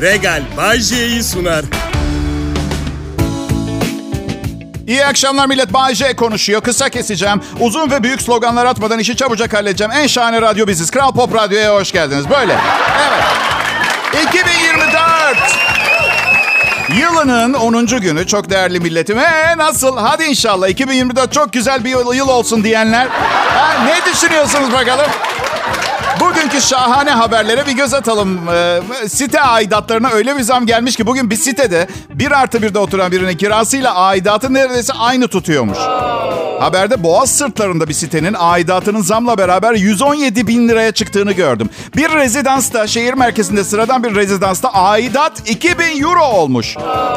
Regal Bay J'yi sunar. İyi akşamlar millet. Bay J konuşuyor. Kısa keseceğim. Uzun ve büyük sloganlar atmadan işi çabucak halledeceğim. En şahane radyo biziz. Kral Pop Radyo'ya hoş geldiniz. Böyle. Evet. 2024. Yılının 10. günü çok değerli milletim. Ee nasıl? Hadi inşallah 2024 çok güzel bir yıl olsun diyenler. Ha, ne düşünüyorsunuz bakalım? Bugünkü şahane haberlere bir göz atalım. Ee, site aidatlarına öyle bir zam gelmiş ki bugün bir sitede bir artı birde oturan birinin kirasıyla aidatı neredeyse aynı tutuyormuş. Haberde Boğaz sırtlarında bir sitenin aidatının zamla beraber 117 bin liraya çıktığını gördüm. Bir rezidansta, şehir merkezinde sıradan bir rezidansta aidat 2000 euro olmuş.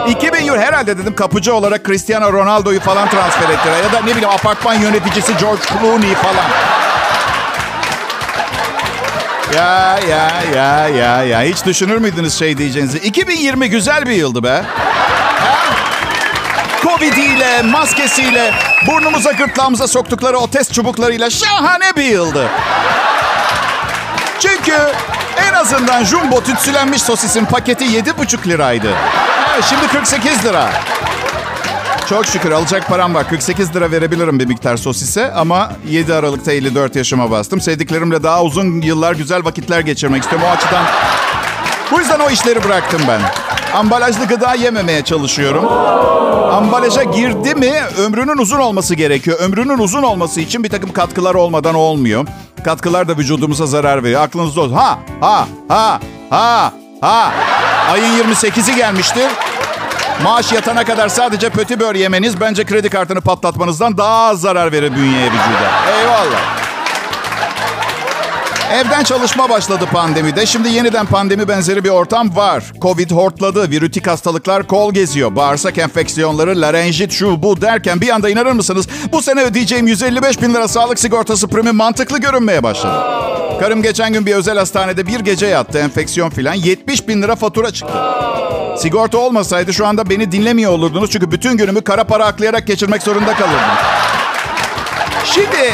2000 euro herhalde dedim kapıcı olarak Cristiano Ronaldo'yu falan transfer ettiler. Ya da ne bileyim apartman yöneticisi George Clooney falan. Ya ya ya ya ya hiç düşünür müydünüz şey diyeceğinizi? 2020 güzel bir yıldı be. Covid'iyle, maskesiyle, burnumuza gırtlağımıza soktukları o test çubuklarıyla şahane bir yıldı. Çünkü en azından jumbo tütsülenmiş sosisin paketi 7,5 liraydı. Şimdi 48 lira. Çok şükür alacak param var. 48 lira verebilirim bir miktar sosise ama 7 Aralık'ta 54 yaşıma bastım. Sevdiklerimle daha uzun yıllar güzel vakitler geçirmek istiyorum. O açıdan bu yüzden o işleri bıraktım ben. Ambalajlı gıda yememeye çalışıyorum. Ambalaja girdi mi ömrünün uzun olması gerekiyor. Ömrünün uzun olması için bir takım katkılar olmadan olmuyor. Katkılar da vücudumuza zarar veriyor. Aklınızda olsun. Ha, ha, ha, ha, ha. Ayın 28'i gelmiştir. Maaş yatana kadar sadece pötibör yemeniz bence kredi kartını patlatmanızdan daha az zarar verir bünyeye vücuda. Eyvallah. Evden çalışma başladı pandemide. Şimdi yeniden pandemi benzeri bir ortam var. Covid hortladı, virütik hastalıklar kol geziyor. Bağırsak enfeksiyonları, larenjit, şu bu derken bir anda inanır mısınız? Bu sene ödeyeceğim 155 bin lira sağlık sigortası primi mantıklı görünmeye başladı. Karım geçen gün bir özel hastanede bir gece yattı, enfeksiyon filan. 70 bin lira fatura çıktı. Sigorta olmasaydı şu anda beni dinlemiyor olurdunuz. Çünkü bütün günümü kara para aklayarak geçirmek zorunda kalırdım. Şimdi...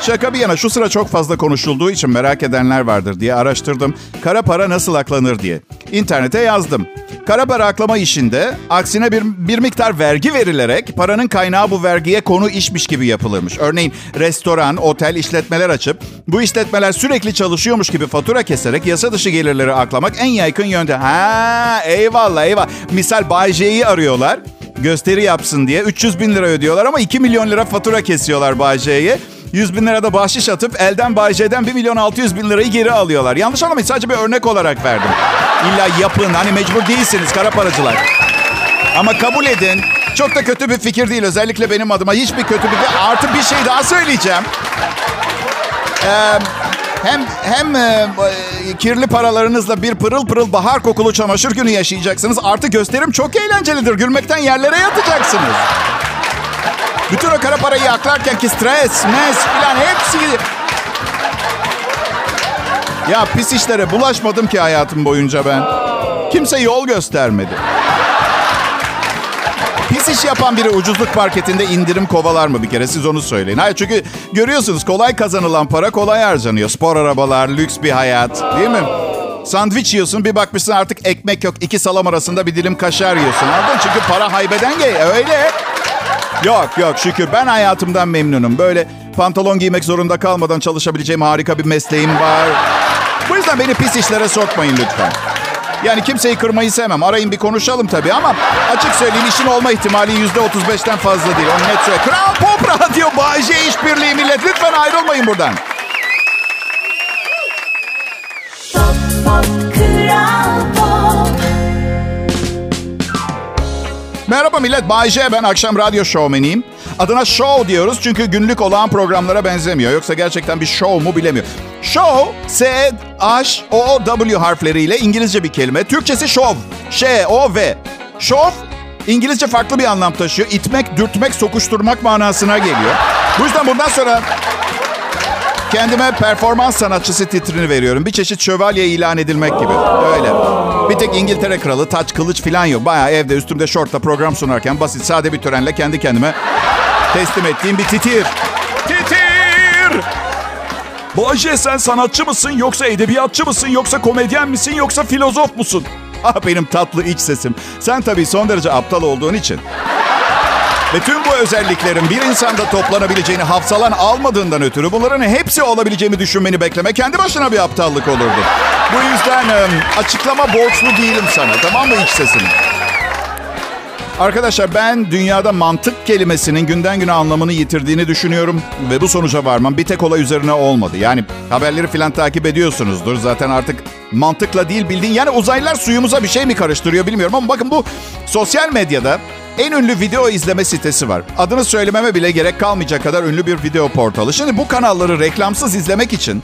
Şaka bir yana şu sıra çok fazla konuşulduğu için merak edenler vardır diye araştırdım. Kara para nasıl aklanır diye. İnternete yazdım. Kara para aklama işinde aksine bir, bir miktar vergi verilerek paranın kaynağı bu vergiye konu işmiş gibi yapılırmış. Örneğin restoran, otel, işletmeler açıp bu işletmeler sürekli çalışıyormuş gibi fatura keserek yasa dışı gelirleri aklamak en yaygın yöntem. Ha eyvallah eyvallah. Misal Bay J'yi arıyorlar gösteri yapsın diye 300 bin lira ödüyorlar ama 2 milyon lira fatura kesiyorlar Bay J'ye. 100 bin lira da bahşiş atıp elden Bay J'den 1 milyon 600 bin lirayı geri alıyorlar. Yanlış anlamayın sadece bir örnek olarak verdim. İlla yapın hani mecbur değilsiniz kara paracılar. Ama kabul edin çok da kötü bir fikir değil özellikle benim adıma hiçbir kötü bir artı bir şey daha söyleyeceğim. Ee, hem hem e, kirli paralarınızla bir pırıl pırıl bahar kokulu çamaşır günü yaşayacaksınız. Artı gösterim çok eğlencelidir. Gülmekten yerlere yatacaksınız. Bütün o kara parayı aklarken ki stres, mes filan hepsi... Ya pis işlere bulaşmadım ki hayatım boyunca ben. Kimse yol göstermedi. Pis iş yapan biri ucuzluk marketinde indirim kovalar mı bir kere? Siz onu söyleyin. Hayır çünkü görüyorsunuz kolay kazanılan para kolay harcanıyor. Spor arabalar, lüks bir hayat değil mi? Sandviç yiyorsun bir bakmışsın artık ekmek yok. iki salam arasında bir dilim kaşar yiyorsun. Anladın? Çünkü para haybeden gay. Öyle. Yok yok şükür ben hayatımdan memnunum. Böyle pantolon giymek zorunda kalmadan çalışabileceğim harika bir mesleğim var. Bu yüzden beni pis işlere sokmayın lütfen. Yani kimseyi kırmayı sevmem. Arayın bir konuşalım tabii ama açık söyleyeyim işin olma ihtimali yüzde otuz beşten fazla değil. Onu net söyle. Kral Pop Radyo Bayce İşbirliği millet. Lütfen ayrılmayın buradan. Merhaba millet, Bay J. Ben akşam radyo şovmeniyim. Adına show diyoruz çünkü günlük olağan programlara benzemiyor. Yoksa gerçekten bir show mu bilemiyor. Show, S, H, O, W harfleriyle İngilizce bir kelime. Türkçesi şov, Ş, O, V. Şov, İngilizce farklı bir anlam taşıyor. İtmek, dürtmek, sokuşturmak manasına geliyor. Bu yüzden bundan sonra kendime performans sanatçısı titrini veriyorum. Bir çeşit şövalye ilan edilmek gibi. Öyle. Bir tek İngiltere kralı, taç, kılıç falan yok. Bayağı evde üstümde şortla program sunarken basit, sade bir törenle kendi kendime teslim ettiğim bir titir. Titir! Bayce sen sanatçı mısın yoksa edebiyatçı mısın yoksa komedyen misin yoksa filozof musun? Ah benim tatlı iç sesim. Sen tabii son derece aptal olduğun için. Ve tüm bu özelliklerin bir insanda toplanabileceğini hafsalan almadığından ötürü bunların hepsi olabileceğimi düşünmeni bekleme kendi başına bir aptallık olurdu. Bu yüzden e, açıklama borçlu değilim sana tamam mı iç sesim? Arkadaşlar ben dünyada mantık kelimesinin günden güne anlamını yitirdiğini düşünüyorum. Ve bu sonuca varmam bir tek olay üzerine olmadı. Yani haberleri filan takip ediyorsunuzdur. Zaten artık mantıkla değil bildiğin yani uzaylılar suyumuza bir şey mi karıştırıyor bilmiyorum. Ama bakın bu sosyal medyada en ünlü video izleme sitesi var. Adını söylememe bile gerek kalmayacak kadar ünlü bir video portalı. Şimdi bu kanalları reklamsız izlemek için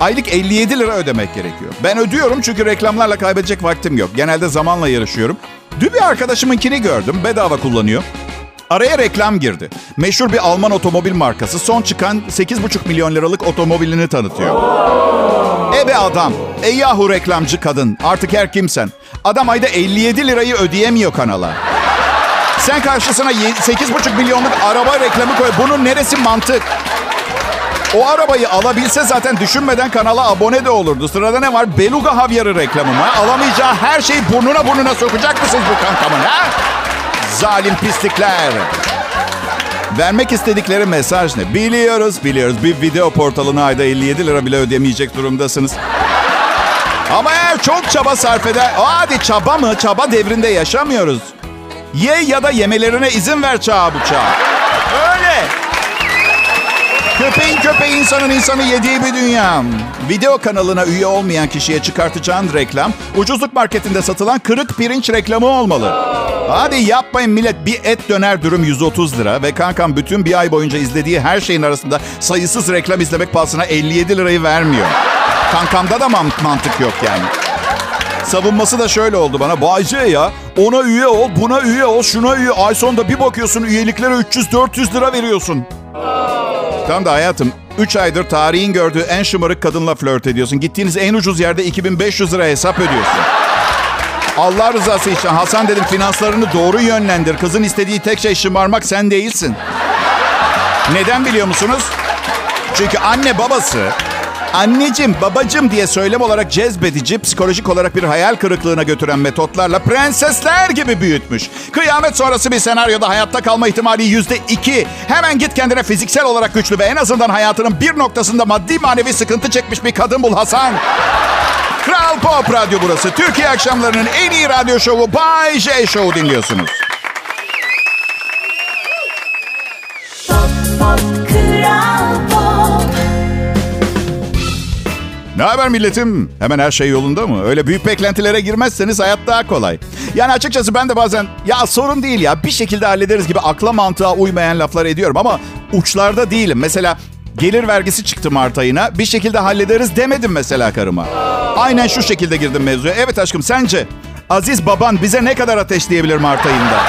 aylık 57 lira ödemek gerekiyor. Ben ödüyorum çünkü reklamlarla kaybedecek vaktim yok. Genelde zamanla yarışıyorum. Dün bir arkadaşımınkini gördüm. Bedava kullanıyor. Araya reklam girdi. Meşhur bir Alman otomobil markası son çıkan 8,5 milyon liralık otomobilini tanıtıyor. Ebe adam. Ey yahu reklamcı kadın. Artık her kimsen. Adam ayda 57 lirayı ödeyemiyor kanala. Sen karşısına 8,5 milyonluk araba reklamı koy. Bunun neresi mantık? O arabayı alabilse zaten düşünmeden kanala abone de olurdu. Sırada ne var? Beluga havyarı reklamı mı? Alamayacağı her şeyi burnuna burnuna sokacak mısınız bu kankamın ha? Zalim pislikler. Vermek istedikleri mesaj ne? Biliyoruz, biliyoruz. Bir video portalına ayda 57 lira bile ödemeyecek durumdasınız. Ama eğer çok çaba sarf eder... Hadi çaba mı? Çaba devrinde yaşamıyoruz. Ye ya da yemelerine izin ver çağa bu çağa. Öyle. Köpeğin köpeği insanın insanı yediği bir dünya. Video kanalına üye olmayan kişiye çıkartacağın reklam ucuzluk marketinde satılan kırık pirinç reklamı olmalı. Hadi yapmayın millet bir et döner dürüm 130 lira ve kankam bütün bir ay boyunca izlediği her şeyin arasında sayısız reklam izlemek pahasına 57 lirayı vermiyor. Kankamda da mantık yok yani. Savunması da şöyle oldu bana. Bayce ya ona üye ol, buna üye ol, şuna üye. Ay sonunda bir bakıyorsun üyeliklere 300-400 lira veriyorsun. Tam da hayatım 3 aydır tarihin gördüğü en şımarık kadınla flört ediyorsun. Gittiğiniz en ucuz yerde 2500 lira hesap ödüyorsun. Allah rızası için Hasan dedim finanslarını doğru yönlendir. Kızın istediği tek şey şımarmak sen değilsin. Neden biliyor musunuz? Çünkü anne babası anneciğim babacım diye söylem olarak cezbedici, psikolojik olarak bir hayal kırıklığına götüren metotlarla prensesler gibi büyütmüş. Kıyamet sonrası bir senaryoda hayatta kalma ihtimali yüzde iki. Hemen git kendine fiziksel olarak güçlü ve en azından hayatının bir noktasında maddi manevi sıkıntı çekmiş bir kadın bul Hasan. Kral Pop Radyo burası. Türkiye akşamlarının en iyi radyo şovu Bay J Show dinliyorsunuz. Pop, pop, Kral Ne haber milletim? Hemen her şey yolunda mı? Öyle büyük beklentilere girmezseniz hayat daha kolay. Yani açıkçası ben de bazen ya sorun değil ya bir şekilde hallederiz gibi akla mantığa uymayan laflar ediyorum ama uçlarda değilim. Mesela gelir vergisi çıktı Mart ayına bir şekilde hallederiz demedim mesela karıma. Aynen şu şekilde girdim mevzuya. Evet aşkım sence Aziz baban bize ne kadar ateşleyebilir Mart ayında?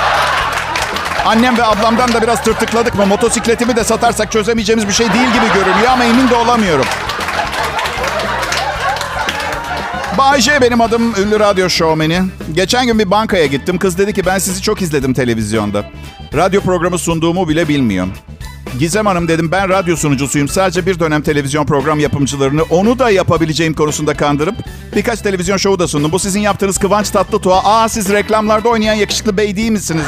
Annem ve ablamdan da biraz tırtıkladık mı? Motosikletimi de satarsak çözemeyeceğimiz bir şey değil gibi görünüyor ama emin de olamıyorum. Bayce benim adım ünlü radyo şovmeni. Geçen gün bir bankaya gittim. Kız dedi ki ben sizi çok izledim televizyonda. Radyo programı sunduğumu bile bilmiyorum. Gizem Hanım dedim ben radyo sunucusuyum. Sadece bir dönem televizyon program yapımcılarını onu da yapabileceğim konusunda kandırıp birkaç televizyon şovu da sundum. Bu sizin yaptığınız Kıvanç Tatlıtuğ'a aa siz reklamlarda oynayan yakışıklı bey değil misiniz?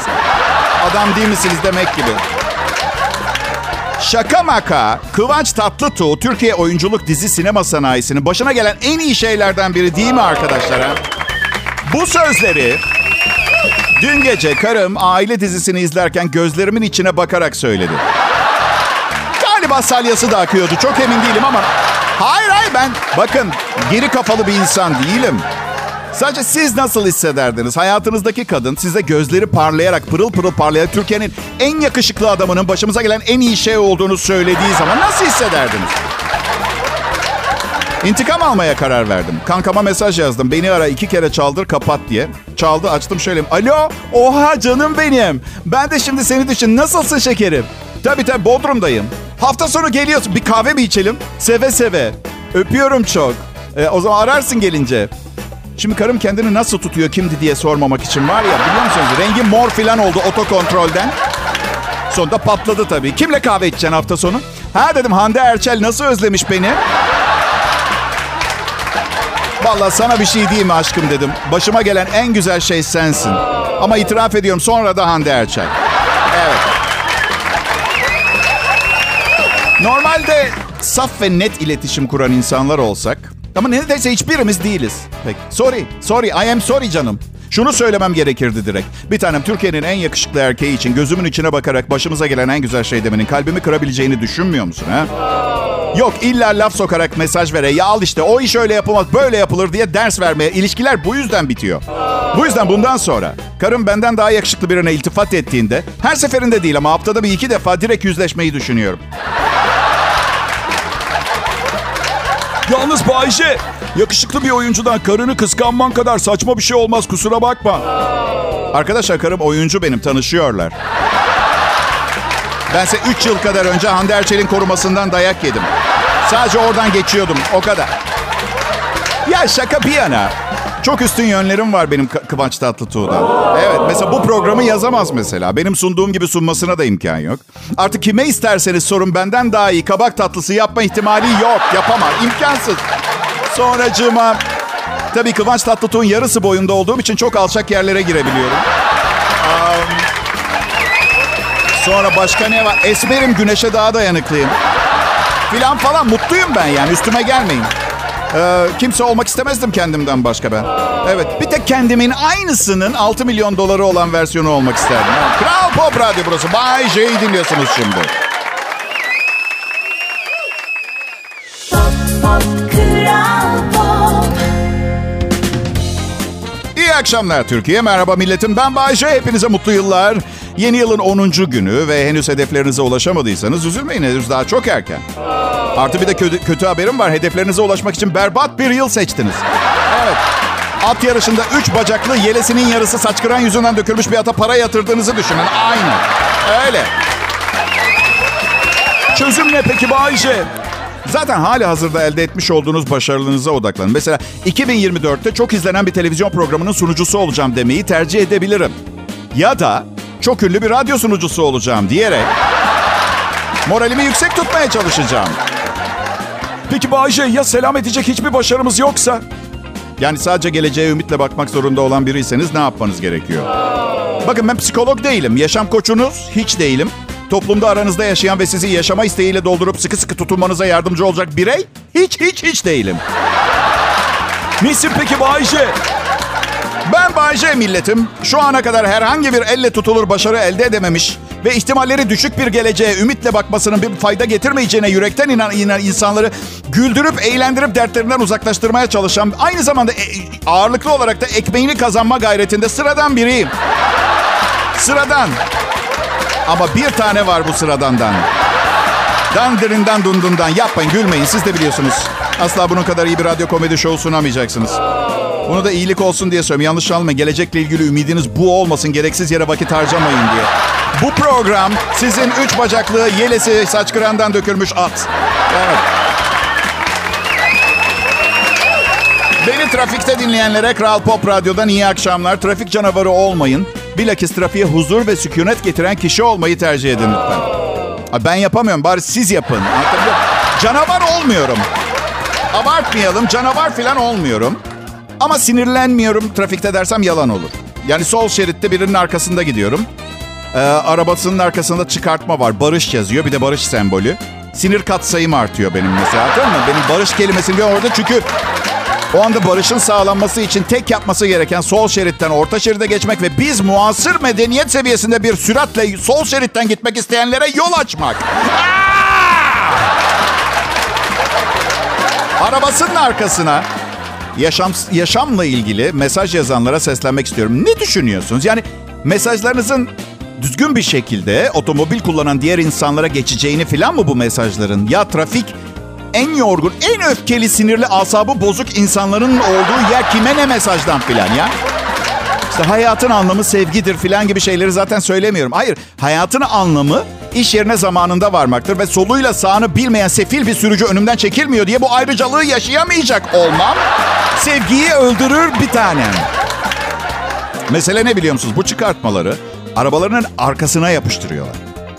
Adam değil misiniz demek gibi. Şaka maka Kıvanç Tatlıtuğ Türkiye oyunculuk dizi sinema sanayisinin başına gelen en iyi şeylerden biri değil mi arkadaşlar? Bu sözleri dün gece karım aile dizisini izlerken gözlerimin içine bakarak söyledi. Galiba salyası da akıyordu çok emin değilim ama hayır hayır ben bakın geri kafalı bir insan değilim. Sadece siz nasıl hissederdiniz? Hayatınızdaki kadın size gözleri parlayarak, pırıl pırıl parlayarak Türkiye'nin en yakışıklı adamının başımıza gelen en iyi şey olduğunu söylediği zaman nasıl hissederdiniz? İntikam almaya karar verdim. Kankama mesaj yazdım. Beni ara iki kere çaldır kapat diye. Çaldı açtım şöyle. Alo. Oha canım benim. Ben de şimdi seni düşün. Nasılsın şekerim? Tabii tabii Bodrum'dayım. Hafta sonu geliyorsun. Bir kahve mi içelim? Seve seve. Öpüyorum çok. E, o zaman ararsın gelince. Şimdi karım kendini nasıl tutuyor kimdi diye sormamak için var ya biliyor musunuz? Rengi mor filan oldu otokontrolden. Sonunda patladı tabii. Kimle kahve içeceksin hafta sonu? Ha dedim Hande Erçel nasıl özlemiş beni? Vallahi sana bir şey diyeyim aşkım dedim. Başıma gelen en güzel şey sensin. Ama itiraf ediyorum sonra da Hande Erçel. Evet. Normalde saf ve net iletişim kuran insanlar olsak ama neredeyse hiçbirimiz değiliz. Peki. Sorry, sorry, I am sorry canım. Şunu söylemem gerekirdi direkt. Bir tanem Türkiye'nin en yakışıklı erkeği için gözümün içine bakarak başımıza gelen en güzel şey demenin kalbimi kırabileceğini düşünmüyor musun ha? Yok illa laf sokarak mesaj vere. Ya al işte o iş öyle yapılmaz böyle yapılır diye ders vermeye. İlişkiler bu yüzden bitiyor. Bu yüzden bundan sonra karım benden daha yakışıklı birine iltifat ettiğinde her seferinde değil ama haftada bir iki defa direkt yüzleşmeyi düşünüyorum. Yalnız Bayce, yakışıklı bir oyuncudan karını kıskanman kadar saçma bir şey olmaz kusura bakma. Arkadaşlar karım oyuncu benim tanışıyorlar. Bense 3 yıl kadar önce Hande Erçel'in korumasından dayak yedim. Sadece oradan geçiyordum o kadar. Ya şaka bir yana. Çok üstün yönlerim var benim Kıvanç Tatlıtuğ'dan. Evet mesela bu programı yazamaz mesela. Benim sunduğum gibi sunmasına da imkan yok. Artık kime isterseniz sorun benden daha iyi kabak tatlısı yapma ihtimali yok. Yapamaz. imkansız. Sonracığıma tabii Kıvanç Tatlıtuğ'un yarısı boyunda olduğum için çok alçak yerlere girebiliyorum. Am, sonra başka ne var? Esmerim güneşe daha dayanıklıyım. Filan falan mutluyum ben yani üstüme gelmeyin. Ee, kimse olmak istemezdim kendimden başka ben. Evet bir tek kendimin aynısının 6 milyon doları olan versiyonu olmak isterdim. Kral Pop Radyo burası. Bay J'yi dinliyorsunuz şimdi. İyi akşamlar Türkiye. Merhaba milletim. Ben Bayce. Hepinize mutlu yıllar. Yeni yılın 10. günü ve henüz hedeflerinize ulaşamadıysanız üzülmeyin. Henüz daha çok erken. Artı bir de kötü, kötü haberim var. Hedeflerinize ulaşmak için berbat bir yıl seçtiniz. Evet. At yarışında 3 bacaklı yelesinin yarısı saç yüzünden dökülmüş bir ata para yatırdığınızı düşünün. Aynı. Öyle. Çözüm ne peki Bayce? Zaten hali hazırda elde etmiş olduğunuz başarılarınıza odaklanın. Mesela 2024'te çok izlenen bir televizyon programının sunucusu olacağım demeyi tercih edebilirim. Ya da çok ünlü bir radyo sunucusu olacağım diyerek moralimi yüksek tutmaya çalışacağım. Peki Bayce ya selam edecek hiçbir başarımız yoksa? Yani sadece geleceğe ümitle bakmak zorunda olan biriyseniz ne yapmanız gerekiyor? Bakın ben psikolog değilim. Yaşam koçunuz hiç değilim. Toplumda aranızda yaşayan ve sizi yaşama isteğiyle doldurup sıkı sıkı tutunmanıza yardımcı olacak birey hiç hiç hiç değilim. Nesin peki Bayce? Ben Bayce milletim. Şu ana kadar herhangi bir elle tutulur başarı elde edememiş ve ihtimalleri düşük bir geleceğe ümitle bakmasının bir fayda getirmeyeceğine yürekten inan, inan insanları güldürüp eğlendirip dertlerinden uzaklaştırmaya çalışan aynı zamanda e- ağırlıklı olarak da ekmeğini kazanma gayretinde sıradan biriyim. Sıradan. Ama bir tane var bu sıradandan. Dandirinden dundundan yapmayın gülmeyin siz de biliyorsunuz. Asla bunun kadar iyi bir radyo komedi şovu sunamayacaksınız. Bunu da iyilik olsun diye söylüyorum. Yanlış anlamayın. Gelecekle ilgili ümidiniz bu olmasın. Gereksiz yere vakit harcamayın diye. Bu program sizin üç bacaklı, yelesi, saç kırandan dökülmüş at. Evet. Beni trafikte dinleyenlere Kral Pop Radyo'dan iyi akşamlar. Trafik canavarı olmayın. Bilakis trafiğe huzur ve sükunet getiren kişi olmayı tercih edin lütfen. Ben yapamıyorum. Bari siz yapın. Canavar olmuyorum. Abartmayalım. Canavar falan olmuyorum. Ama sinirlenmiyorum trafikte dersem yalan olur. Yani sol şeritte birinin arkasında gidiyorum. Ee, arabasının arkasında çıkartma var. Barış yazıyor. Bir de barış sembolü. Sinir katsayım artıyor benim mesela. Tamam mı? Benim barış kelimesini orada çünkü o anda barışın sağlanması için tek yapması gereken sol şeritten orta şeride geçmek ve biz muasır medeniyet seviyesinde bir süratle sol şeritten gitmek isteyenlere yol açmak. Arabasının arkasına yaşam yaşamla ilgili mesaj yazanlara seslenmek istiyorum. Ne düşünüyorsunuz? Yani mesajlarınızın düzgün bir şekilde otomobil kullanan diğer insanlara geçeceğini falan mı bu mesajların? Ya trafik en yorgun, en öfkeli, sinirli, asabı bozuk insanların olduğu yer kime ne mesajdan filan ya? İşte hayatın anlamı sevgidir filan gibi şeyleri zaten söylemiyorum. Hayır, hayatın anlamı iş yerine zamanında varmaktır ve soluyla sağını bilmeyen sefil bir sürücü önümden çekilmiyor diye bu ayrıcalığı yaşayamayacak olmam sevgiyi öldürür bir tanem. Mesele ne biliyor musunuz? Bu çıkartmaları arabalarının arkasına yapıştırıyorlar.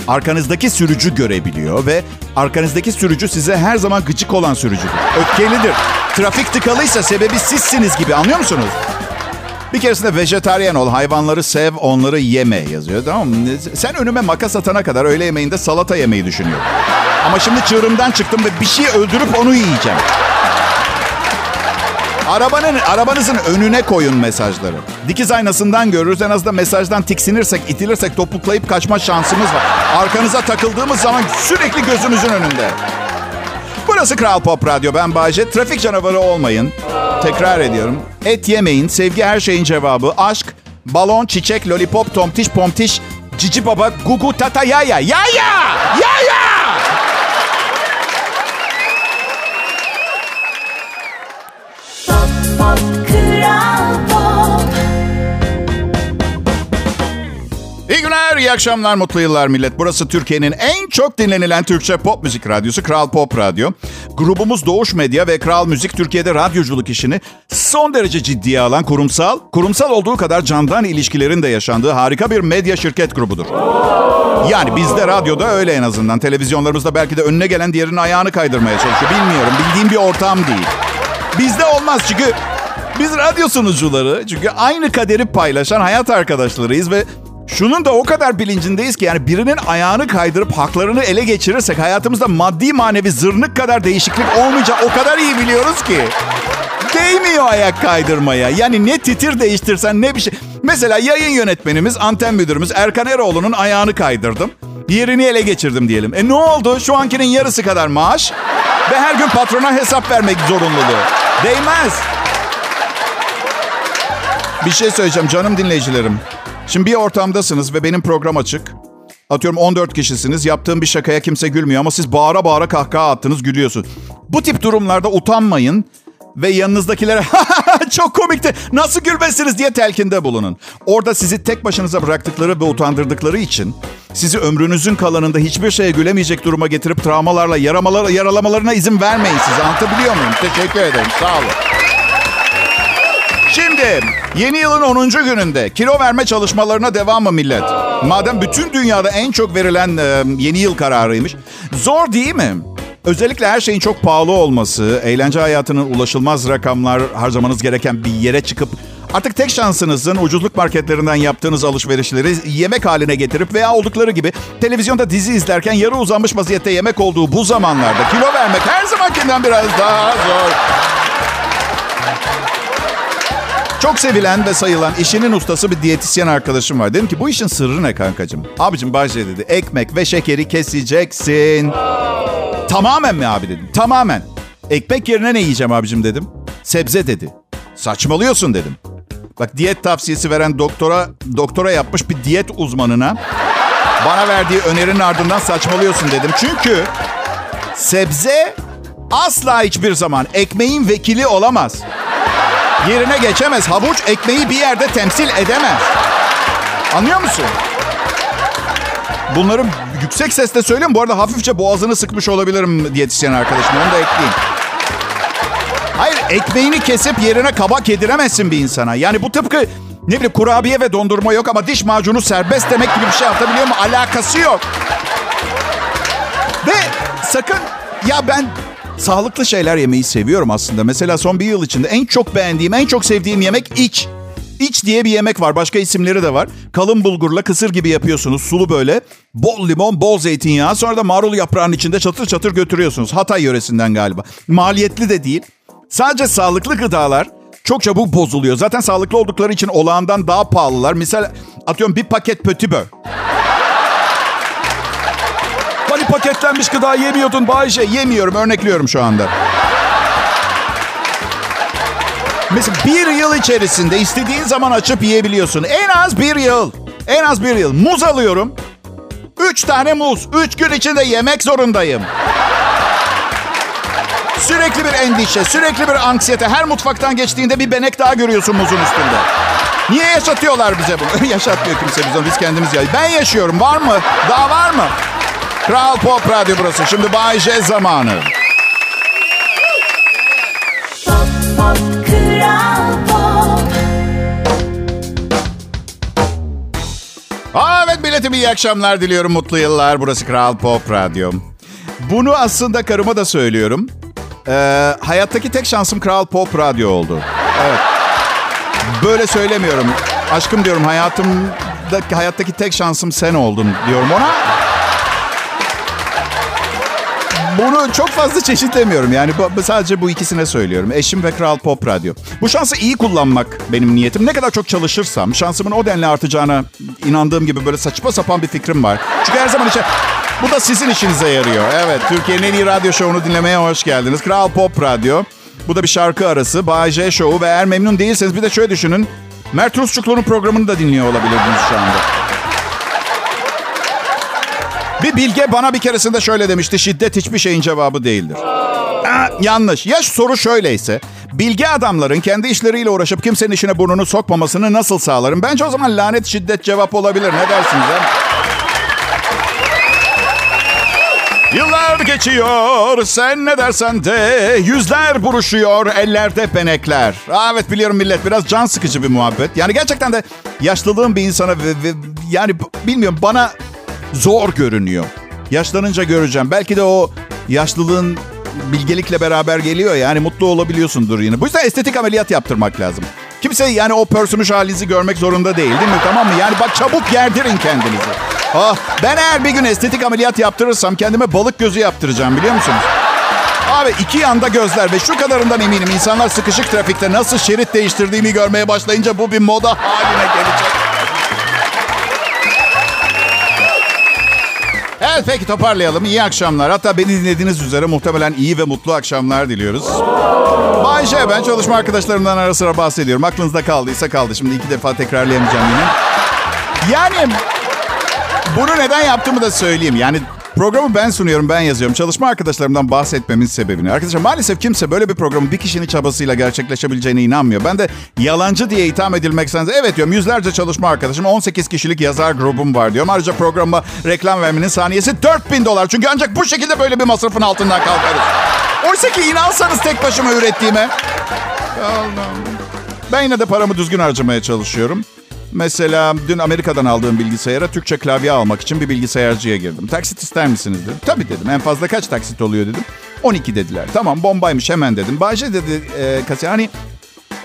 arkanızdaki sürücü görebiliyor ve arkanızdaki sürücü size her zaman gıcık olan sürücüdür. Öfkelidir. Trafik tıkalıysa sebebi sizsiniz gibi anlıyor musunuz? Bir keresinde vejetaryen ol, hayvanları sev, onları yeme yazıyor tamam mı? Sen önüme makas atana kadar öğle yemeğinde salata yemeyi düşünüyorum. Ama şimdi çığırımdan çıktım ve bir şey öldürüp onu yiyeceğim. Arabanın, arabanızın önüne koyun mesajları. Dikiz aynasından görürüz. En azından mesajdan tiksinirsek, itilirsek topuklayıp kaçma şansımız var. Arkanıza takıldığımız zaman sürekli gözümüzün önünde. Burası Kral Pop Radyo. Ben Bayce. Trafik canavarı olmayın. Tekrar ediyorum. Et yemeyin. Sevgi her şeyin cevabı. Aşk, balon, çiçek, lollipop, tomtiş, pomtiş, cici baba, gugu, tata, yaya. Yaya! Yaya! Günler, iyi akşamlar, mutlu yıllar millet. Burası Türkiye'nin en çok dinlenilen Türkçe pop müzik radyosu Kral Pop Radyo. Grubumuz Doğuş Medya ve Kral Müzik Türkiye'de radyoculuk işini son derece ciddiye alan kurumsal, kurumsal olduğu kadar candan ilişkilerin de yaşandığı harika bir medya şirket grubudur. Yani bizde radyoda öyle en azından. Televizyonlarımızda belki de önüne gelen diğerinin ayağını kaydırmaya çalışıyor. Bilmiyorum, bildiğim bir ortam değil. Bizde olmaz çünkü biz radyo sunucuları çünkü aynı kaderi paylaşan hayat arkadaşlarıyız ve şunun da o kadar bilincindeyiz ki yani birinin ayağını kaydırıp haklarını ele geçirirsek hayatımızda maddi manevi zırnık kadar değişiklik olmayacak o kadar iyi biliyoruz ki. Değmiyor ayak kaydırmaya. Yani ne titir değiştirsen ne bir şey. Mesela yayın yönetmenimiz, anten müdürümüz Erkan Eroğlu'nun ayağını kaydırdım. Yerini ele geçirdim diyelim. E ne oldu? Şu ankinin yarısı kadar maaş ve her gün patrona hesap vermek zorunluluğu. Değmez. Bir şey söyleyeceğim canım dinleyicilerim. Şimdi bir ortamdasınız ve benim program açık. Atıyorum 14 kişisiniz. Yaptığım bir şakaya kimse gülmüyor ama siz bağıra bağıra kahkaha attınız gülüyorsun. Bu tip durumlarda utanmayın ve yanınızdakilere çok komikti nasıl gülmezsiniz diye telkinde bulunun. Orada sizi tek başınıza bıraktıkları ve utandırdıkları için sizi ömrünüzün kalanında hiçbir şeye gülemeyecek duruma getirip travmalarla yaramalar, yaralamalarına izin vermeyin size. Anlatabiliyor muyum? Teşekkür ederim. Sağ olun. Şimdi yeni yılın 10. gününde kilo verme çalışmalarına devam mı millet? Madem bütün dünyada en çok verilen e, yeni yıl kararıymış. Zor değil mi? Özellikle her şeyin çok pahalı olması, eğlence hayatının ulaşılmaz rakamlar harcamanız gereken bir yere çıkıp artık tek şansınızın ucuzluk marketlerinden yaptığınız alışverişleri yemek haline getirip veya oldukları gibi televizyonda dizi izlerken yarı uzanmış vaziyette yemek olduğu bu zamanlarda kilo vermek her zamankinden biraz daha zor. Çok sevilen ve sayılan işinin ustası bir diyetisyen arkadaşım var. Dedim ki bu işin sırrı ne kankacığım? Abicim Bahçe dedi ekmek ve şekeri keseceksin. Tamamen mi abi dedim. Tamamen. Ekmek yerine ne yiyeceğim abicim dedim. Sebze dedi. Saçmalıyorsun dedim. Bak diyet tavsiyesi veren doktora doktora yapmış bir diyet uzmanına bana verdiği önerinin ardından saçmalıyorsun dedim. Çünkü sebze asla hiçbir zaman ekmeğin vekili olamaz. Yerine geçemez. Havuç ekmeği bir yerde temsil edemez. Anlıyor musun? Bunları yüksek sesle söyleyeyim. Bu arada hafifçe boğazını sıkmış olabilirim diyetisyen arkadaşım. Onu da ekleyeyim. Hayır ekmeğini kesip yerine kabak yediremezsin bir insana. Yani bu tıpkı ne bileyim kurabiye ve dondurma yok ama diş macunu serbest demek gibi bir şey atabiliyor mu? Alakası yok. Ve sakın ya ben sağlıklı şeyler yemeyi seviyorum aslında. Mesela son bir yıl içinde en çok beğendiğim, en çok sevdiğim yemek iç. İç diye bir yemek var. Başka isimleri de var. Kalın bulgurla kısır gibi yapıyorsunuz. Sulu böyle. Bol limon, bol zeytinyağı. Sonra da marul yaprağının içinde çatır çatır götürüyorsunuz. Hatay yöresinden galiba. Maliyetli de değil. Sadece sağlıklı gıdalar çok çabuk bozuluyor. Zaten sağlıklı oldukları için olağandan daha pahalılar. Misal atıyorum bir paket pötibö. Paketlenmiş gıda yemiyordun Bayce? Yemiyorum, örnekliyorum şu anda. Mesela bir yıl içerisinde istediğin zaman açıp yiyebiliyorsun. En az bir yıl. En az bir yıl. Muz alıyorum. Üç tane muz. Üç gün içinde yemek zorundayım. Sürekli bir endişe, sürekli bir anksiyete. Her mutfaktan geçtiğinde bir benek daha görüyorsun muzun üstünde. Niye yaşatıyorlar bize bunu? Yaşatmıyor kimse bize. Biz kendimiz ya. Ben yaşıyorum. Var mı? Daha var mı? Kral Pop Radyo burası. Şimdi Bay J zamanı. Pop pop kral pop Aa, evet millet Milletim iyi akşamlar diliyorum. Mutlu yıllar. Burası Kral Pop Radyo. Bunu aslında karıma da söylüyorum. Ee, hayattaki tek şansım Kral Pop Radyo oldu. Evet. Böyle söylemiyorum. Aşkım diyorum hayatımdaki hayattaki tek şansım sen oldun diyorum ona. Bunu çok fazla çeşitlemiyorum. Yani bu, sadece bu ikisine söylüyorum. Eşim ve Kral Pop Radyo. Bu şansı iyi kullanmak benim niyetim. Ne kadar çok çalışırsam şansımın o denli artacağına inandığım gibi böyle saçma sapan bir fikrim var. Çünkü her zaman işte bu da sizin işinize yarıyor. Evet, Türkiye'nin en iyi radyo şovunu dinlemeye hoş geldiniz. Kral Pop Radyo. Bu da bir şarkı arası. Bay J Show'u ve eğer memnun değilseniz bir de şöyle düşünün. Mert Rusçuklu'nun programını da dinliyor olabilirdiniz şu anda. Bir bilge bana bir keresinde şöyle demişti. Şiddet hiçbir şeyin cevabı değildir. Aa, yanlış. Ya soru şöyleyse. Bilge adamların kendi işleriyle uğraşıp kimsenin işine burnunu sokmamasını nasıl sağlarım? Bence o zaman lanet şiddet cevap olabilir. Ne dersiniz? He? Yıllar geçiyor, sen ne dersen de yüzler buruşuyor, ellerde benekler. Aa, evet biliyorum millet, biraz can sıkıcı bir muhabbet. Yani gerçekten de yaşlılığın bir insana ve, ve yani bilmiyorum bana zor görünüyor. Yaşlanınca göreceğim. Belki de o yaşlılığın bilgelikle beraber geliyor yani mutlu olabiliyorsundur yine. Bu yüzden estetik ameliyat yaptırmak lazım. Kimse yani o pörsümüş halinizi görmek zorunda değil değil mi? Tamam mı? Yani bak çabuk gerdirin kendinizi. Ah, ben eğer bir gün estetik ameliyat yaptırırsam kendime balık gözü yaptıracağım biliyor musunuz? Abi iki yanda gözler ve şu kadarından eminim insanlar sıkışık trafikte nasıl şerit değiştirdiğimi görmeye başlayınca bu bir moda haline gelecek. Evet peki toparlayalım. İyi akşamlar. Hatta beni dinlediğiniz üzere muhtemelen iyi ve mutlu akşamlar diliyoruz. Bayşe ben çalışma arkadaşlarımdan ara sıra bahsediyorum. Aklınızda kaldıysa kaldı. Şimdi iki defa tekrarlayamayacağım yine. Yani bunu neden yaptığımı da söyleyeyim. Yani programı ben sunuyorum, ben yazıyorum. Çalışma arkadaşlarımdan bahsetmemin sebebini. Arkadaşlar maalesef kimse böyle bir programın bir kişinin çabasıyla gerçekleşebileceğine inanmıyor. Ben de yalancı diye itham edilmeksense evet diyorum yüzlerce çalışma arkadaşım 18 kişilik yazar grubum var diyorum. Ayrıca programa reklam vermenin saniyesi 4000 dolar. Çünkü ancak bu şekilde böyle bir masrafın altından kalkarız. Oysa ki inansanız tek başıma ürettiğime. Ben yine de paramı düzgün harcamaya çalışıyorum. Mesela dün Amerika'dan aldığım bilgisayara Türkçe klavye almak için bir bilgisayarcıya girdim. Taksit ister misiniz dedim. Tabii dedim. En fazla kaç taksit oluyor dedim. 12 dediler. Tamam bombaymış hemen dedim. Bahçe dedi e, kasiyer hani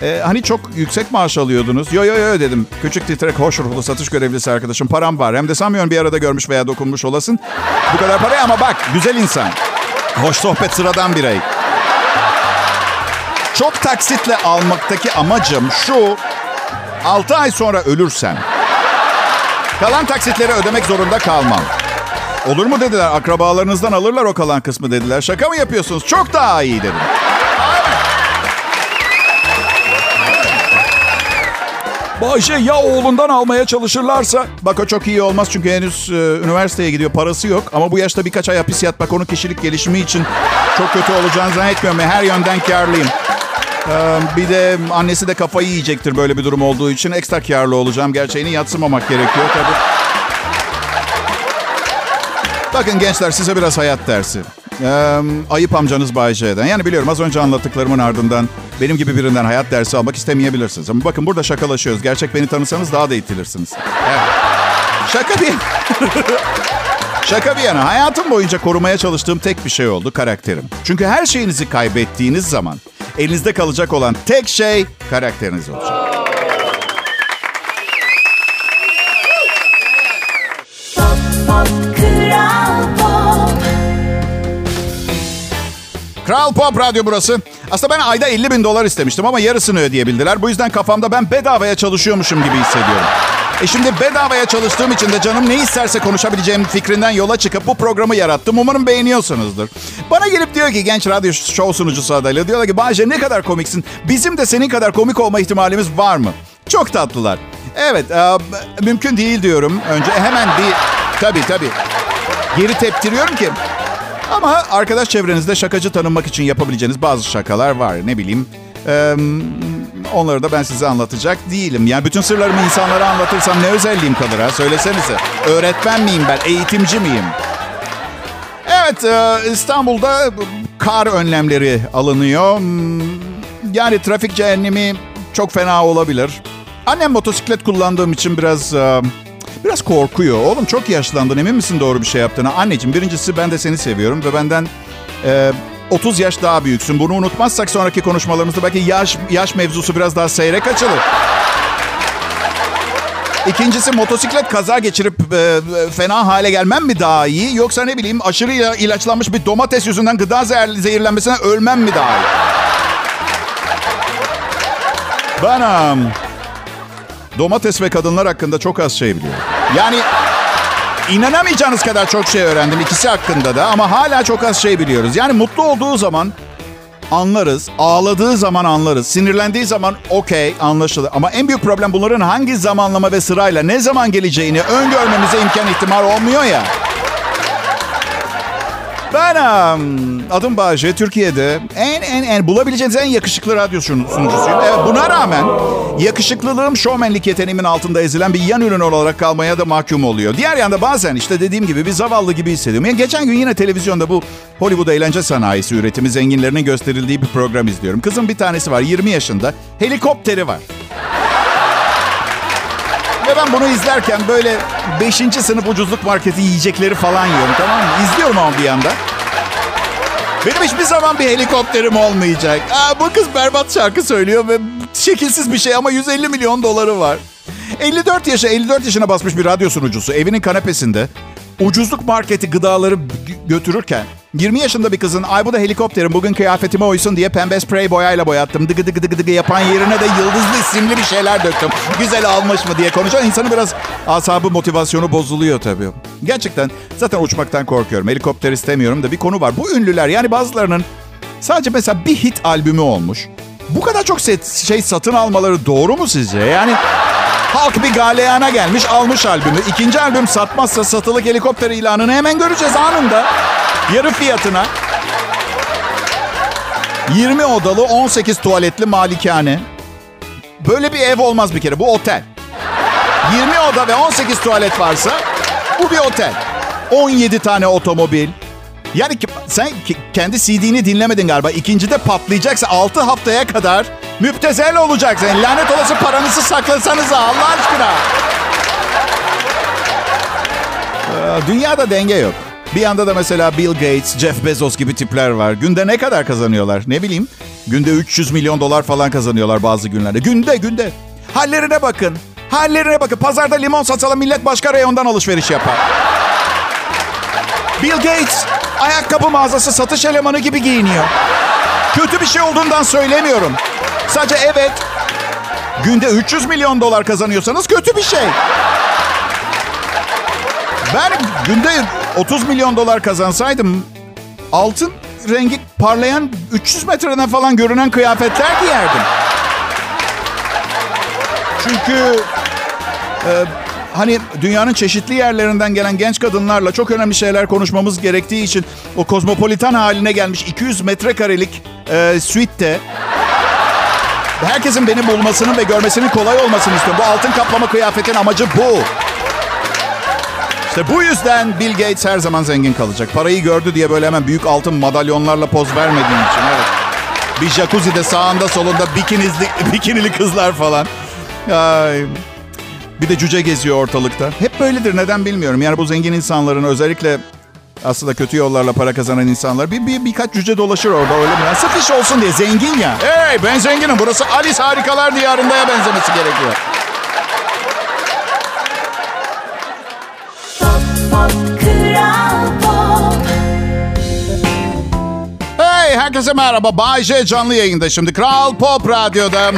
e, hani çok yüksek maaş alıyordunuz. Yo yo yo dedim. Küçük titrek hoş ruhlu satış görevlisi arkadaşım. Param var. Hem de sanmıyorum bir arada görmüş veya dokunmuş olasın. Bu kadar paraya ama bak güzel insan. Hoş sohbet sıradan birey. Çok taksitle almaktaki amacım şu. 6 ay sonra ölürsem kalan taksitleri ödemek zorunda kalmam. Olur mu dediler. Akrabalarınızdan alırlar o kalan kısmı dediler. Şaka mı yapıyorsunuz? Çok daha iyi dedim. Bayşe ya oğlundan almaya çalışırlarsa? Bak o çok iyi olmaz çünkü henüz e, üniversiteye gidiyor. Parası yok. Ama bu yaşta birkaç ay hapis yatmak onun kişilik gelişimi için çok kötü olacağını zannetmiyorum. Her yönden karlıyım. Ee, bir de annesi de kafayı yiyecektir böyle bir durum olduğu için. Ekstra karlı olacağım. Gerçeğini yatsımamak gerekiyor tabii. Bakın gençler size biraz hayat dersi. Ee, ayıp amcanız Bay J'den. Yani biliyorum az önce anlattıklarımın ardından benim gibi birinden hayat dersi almak istemeyebilirsiniz. Ama bakın burada şakalaşıyoruz. Gerçek beni tanısanız daha da itilirsiniz. Evet. Şaka bir... Şaka bir yana hayatım boyunca korumaya çalıştığım tek bir şey oldu karakterim. Çünkü her şeyinizi kaybettiğiniz zaman elinizde kalacak olan tek şey karakteriniz olacak. Kral Pop Radyo burası. Aslında ben ayda 50 bin dolar istemiştim ama yarısını ödeyebildiler. Bu yüzden kafamda ben bedavaya çalışıyormuşum gibi hissediyorum. E şimdi bedavaya çalıştığım için de canım ne isterse konuşabileceğim fikrinden yola çıkıp bu programı yarattım. Umarım beğeniyorsunuzdur. Bana gelip diyor ki genç radyo show sunucusu adaylı. Diyorlar ki Bahçe ne kadar komiksin. Bizim de senin kadar komik olma ihtimalimiz var mı? Çok tatlılar. Evet e, mümkün değil diyorum. Önce hemen bir tabii tabii geri teptiriyorum ki ama arkadaş çevrenizde şakacı tanınmak için yapabileceğiniz bazı şakalar var. Ne bileyim. Ee, onları da ben size anlatacak değilim. Yani bütün sırlarımı insanlara anlatırsam ne özelliğim kalır ha? Söylesenize. Öğretmen miyim ben? Eğitimci miyim? Evet, e, İstanbul'da kar önlemleri alınıyor. Hmm, Yani trafik cehennemi çok fena olabilir. Annem motosiklet kullandığım için biraz... e, biraz korkuyor. Oğlum çok yaşlandın emin misin doğru bir şey yaptığına? Anneciğim birincisi ben de seni seviyorum ve benden e, 30 yaş daha büyüksün. Bunu unutmazsak sonraki konuşmalarımızda belki yaş, yaş mevzusu biraz daha seyrek açılır. İkincisi motosiklet kaza geçirip e, fena hale gelmem mi daha iyi? Yoksa ne bileyim aşırı ila- ilaçlanmış bir domates yüzünden gıda zehir- zehirlenmesine ölmem mi daha iyi? Ben domates ve kadınlar hakkında çok az şey biliyorum. Yani inanamayacağınız kadar çok şey öğrendim ikisi hakkında da ama hala çok az şey biliyoruz. Yani mutlu olduğu zaman anlarız. Ağladığı zaman anlarız. Sinirlendiği zaman okey anlaşılır. Ama en büyük problem bunların hangi zamanlama ve sırayla ne zaman geleceğini öngörmemize imkan ihtimal olmuyor ya. Ben adım Bahçe. Türkiye'de en en en bulabileceğiniz en yakışıklı radyo sun- sunucusuyum. Evet buna rağmen yakışıklılığım şovmenlik yeteneğimin altında ezilen bir yan ürün olarak kalmaya da mahkum oluyor. Diğer yanda bazen işte dediğim gibi bir zavallı gibi hissediyorum. Yani geçen gün yine televizyonda bu Hollywood eğlence sanayisi üretimi zenginlerinin gösterildiği bir program izliyorum. Kızın bir tanesi var 20 yaşında. Helikopteri var. Ve ben bunu izlerken böyle 5. sınıf ucuzluk marketi yiyecekleri falan yiyorum tamam mı? İzliyorum ama bir yanda. Benim hiçbir zaman bir helikopterim olmayacak. Aa, bu kız berbat şarkı söylüyor ve şekilsiz bir şey ama 150 milyon doları var. 54 yaşa 54 yaşına basmış bir radyo sunucusu evinin kanepesinde ucuzluk marketi gıdaları götürürken 20 yaşında bir kızın ay bu da helikopterim bugün kıyafetime uysun diye pembe sprey boyayla boyattım. Dıgı dıgı dıgı dıgı yapan yerine de yıldızlı isimli bir şeyler döktüm. Güzel almış mı diye konuşan insanın biraz asabı motivasyonu bozuluyor tabii. Gerçekten zaten uçmaktan korkuyorum. Helikopter istemiyorum da bir konu var. Bu ünlüler yani bazılarının sadece mesela bir hit albümü olmuş. Bu kadar çok set, şey satın almaları doğru mu sizce? Yani Halk bir galeyana gelmiş almış albümü. İkinci albüm satmazsa satılık helikopter ilanını hemen göreceğiz anında. Yarı fiyatına. 20 odalı 18 tuvaletli malikane. Böyle bir ev olmaz bir kere bu otel. 20 oda ve 18 tuvalet varsa bu bir otel. 17 tane otomobil. Yani sen kendi CD'ni dinlemedin galiba. İkincide patlayacaksa 6 haftaya kadar müptezel olacaksın. Lanet olası paranızı saklasanız Allah aşkına. Ee, Dünyada denge yok. Bir yanda da mesela Bill Gates, Jeff Bezos gibi tipler var. Günde ne kadar kazanıyorlar? Ne bileyim. Günde 300 milyon dolar falan kazanıyorlar bazı günlerde. Günde günde. Hallerine bakın. Hallerine bakın. Pazarda limon satalım millet başka reyondan alışveriş yapar. Bill Gates ayakkabı mağazası satış elemanı gibi giyiniyor. Kötü bir şey olduğundan söylemiyorum. Sadece evet günde 300 milyon dolar kazanıyorsanız kötü bir şey. Ben günde 30 milyon dolar kazansaydım altın rengi parlayan 300 metreden falan görünen kıyafetler giyerdim. Çünkü e, hani dünyanın çeşitli yerlerinden gelen genç kadınlarla çok önemli şeyler konuşmamız gerektiği için o kozmopolitan haline gelmiş 200 metrekarelik e, suite'te herkesin beni bulmasının ve görmesinin kolay olmasını istiyorum. Bu altın kaplama kıyafetin amacı bu. İşte bu yüzden Bill Gates her zaman zengin kalacak. Parayı gördü diye böyle hemen büyük altın madalyonlarla poz vermediğim için. Evet. Bir jacuzzi'de sağında solunda bikinizli, bikinili kızlar falan. Ay. Bir de cüce geziyor ortalıkta. Hep böyledir neden bilmiyorum. Yani bu zengin insanların özellikle aslında kötü yollarla para kazanan insanlar bir, bir birkaç cüce dolaşır orada öyle mi? ya? Sırf iş olsun diye zengin ya. Hey ben zenginim burası Alice Harikalar Diyarı'ndaya benzemesi gerekiyor. Pop Kral Pop Hey herkese merhaba. Bay J canlı yayında şimdi. Kral Pop Radyo'da.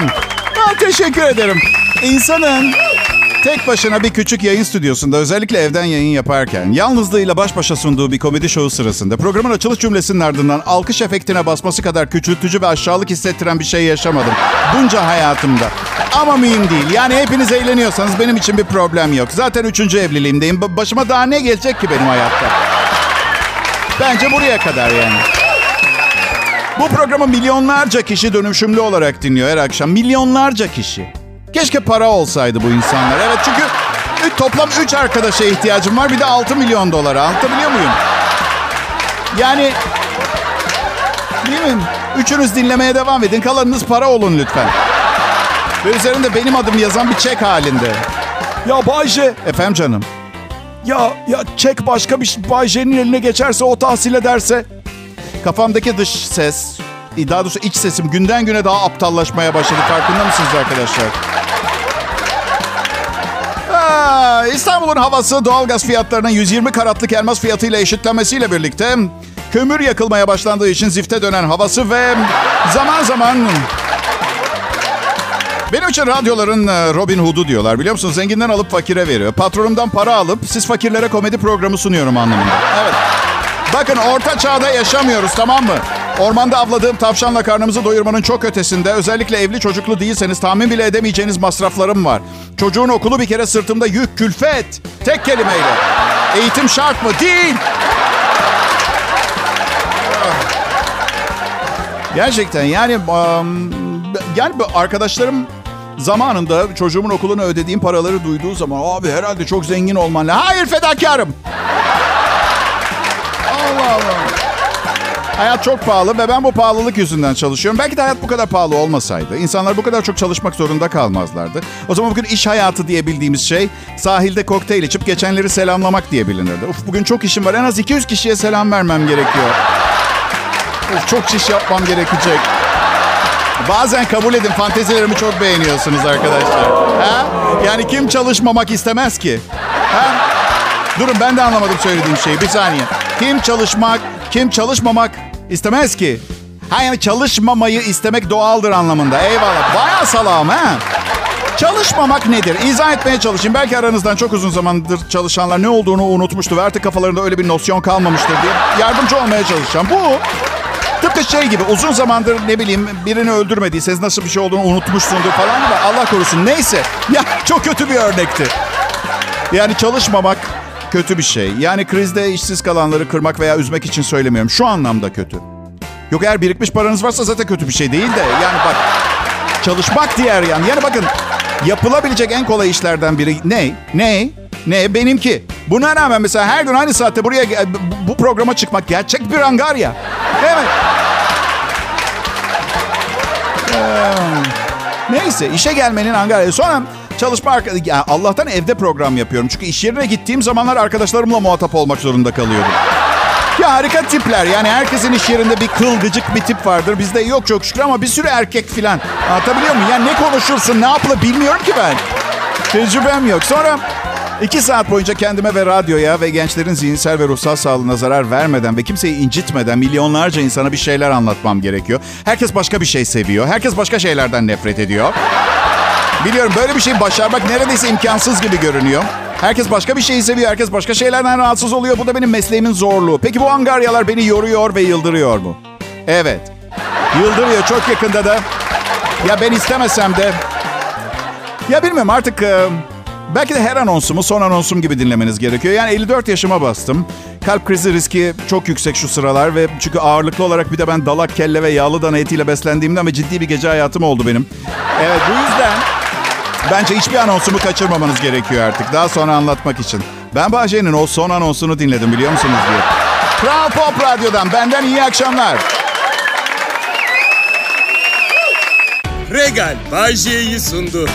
Ha, teşekkür ederim. İnsanın tek başına bir küçük yayın stüdyosunda özellikle evden yayın yaparken yalnızlığıyla baş başa sunduğu bir komedi şovu sırasında programın açılış cümlesinin ardından alkış efektine basması kadar küçültücü ve aşağılık hissettiren bir şey yaşamadım. Bunca hayatımda. Ama mühim değil. Yani hepiniz eğleniyorsanız benim için bir problem yok. Zaten üçüncü evliliğimdeyim. Ba- Başıma daha ne gelecek ki benim hayatta? Bence buraya kadar yani. Bu programı milyonlarca kişi dönüşümlü olarak dinliyor her akşam. Milyonlarca kişi. Keşke para olsaydı bu insanlar. Evet çünkü toplam 3 arkadaşa ihtiyacım var. Bir de 6 milyon dolara. Anlatabiliyor muyum? Yani değil mi? Üçünüz dinlemeye devam edin. Kalanınız para olun lütfen. Ve üzerinde benim adım yazan bir çek halinde. Ya Bayce Efendim canım. ya ya çek başka bir şey Bayce'nin eline geçerse o tahsil ederse. Kafamdaki dış ses, daha doğrusu iç sesim günden güne daha aptallaşmaya başladı. Farkında mısınız arkadaşlar? Aa, İstanbul'un havası doğalgaz fiyatlarının 120 karatlık elmas fiyatıyla eşitlenmesiyle birlikte kömür yakılmaya başlandığı için zifte dönen havası ve zaman zaman benim için radyoların e, Robin Hood'u diyorlar biliyor musunuz? Zenginden alıp fakire veriyor. Patronumdan para alıp siz fakirlere komedi programı sunuyorum anlamında. Evet. Bakın orta çağda yaşamıyoruz tamam mı? Ormanda avladığım tavşanla karnımızı doyurmanın çok ötesinde özellikle evli çocuklu değilseniz tahmin bile edemeyeceğiniz masraflarım var. Çocuğun okulu bir kere sırtımda yük, külfet. Tek kelimeyle. Eğitim şart mı? Değil. Gerçekten yani yani arkadaşlarım zamanında çocuğumun okuluna ödediğim paraları duyduğu zaman abi herhalde çok zengin olman lazım. Hayır fedakarım. Allah Allah. Hayat çok pahalı ve ben bu pahalılık yüzünden çalışıyorum. Belki de hayat bu kadar pahalı olmasaydı insanlar bu kadar çok çalışmak zorunda kalmazlardı. O zaman bugün iş hayatı diye bildiğimiz şey sahilde kokteyl içip geçenleri selamlamak diye bilinirdi. Uf bugün çok işim var. En az 200 kişiye selam vermem gerekiyor. Of, çok şiş yapmam gerekecek. Bazen kabul edin fantezilerimi çok beğeniyorsunuz arkadaşlar. Ha? Yani kim çalışmamak istemez ki? Ha? Durun ben de anlamadım söylediğim şeyi. Bir saniye. Kim çalışmak, kim çalışmamak istemez ki? Ha yani çalışmamayı istemek doğaldır anlamında. Eyvallah. Bayağı salam ha. Çalışmamak nedir? İzah etmeye çalışayım. Belki aranızdan çok uzun zamandır çalışanlar ne olduğunu unutmuştu ve artık kafalarında öyle bir nosyon kalmamıştır diye yardımcı olmaya çalışacağım. Bu tıpkı şey gibi uzun zamandır ne bileyim birini öldürmediyseniz nasıl bir şey olduğunu unutmuşsundur falan gibi. Allah korusun. Neyse. Ya çok kötü bir örnekti. Yani çalışmamak kötü bir şey. Yani krizde işsiz kalanları kırmak veya üzmek için söylemiyorum. Şu anlamda kötü. Yok eğer birikmiş paranız varsa zaten kötü bir şey değil de. Yani bak çalışmak diğer yan. Yani bakın yapılabilecek en kolay işlerden biri ne? Ne? Ne? Benimki. Buna rağmen mesela her gün aynı saatte buraya bu- programa çıkmak gerçek bir angarya. Evet. Ee, Neyse işe gelmenin angarya. Sonra çalışma arka... Ya Allah'tan evde program yapıyorum. Çünkü iş yerine gittiğim zamanlar arkadaşlarımla muhatap olmak zorunda kalıyordum. Ya harika tipler. Yani herkesin iş yerinde bir kıl gıcık bir tip vardır. Bizde yok çok şükür ama bir sürü erkek filan. Anlatabiliyor muyum? Yani ne konuşursun, ne yapılır bilmiyorum ki ben. Tecrübem yok. Sonra iki saat boyunca kendime ve radyoya ve gençlerin zihinsel ve ruhsal sağlığına zarar vermeden ve kimseyi incitmeden milyonlarca insana bir şeyler anlatmam gerekiyor. Herkes başka bir şey seviyor. Herkes başka şeylerden nefret ediyor. Biliyorum böyle bir şey başarmak neredeyse imkansız gibi görünüyor. Herkes başka bir şeyi seviyor. Herkes başka şeylerden rahatsız oluyor. Bu da benim mesleğimin zorluğu. Peki bu angaryalar beni yoruyor ve yıldırıyor mu? Evet. Yıldırıyor çok yakında da. Ya ben istemesem de. Ya bilmiyorum artık e, belki de her anonsumu son anonsum gibi dinlemeniz gerekiyor. Yani 54 yaşıma bastım. Kalp krizi riski çok yüksek şu sıralar ve çünkü ağırlıklı olarak bir de ben dalak, kelle ve yağlı dana etiyle beslendiğimden ve ciddi bir gece hayatım oldu benim. Evet bu yüzden bence hiçbir anonsumu kaçırmamanız gerekiyor artık. Daha sonra anlatmak için. Ben Bahçe'nin o son anonsunu dinledim biliyor musunuz diye. Kral Pop Radyo'dan benden iyi akşamlar. Regal Bay J'yi sundu.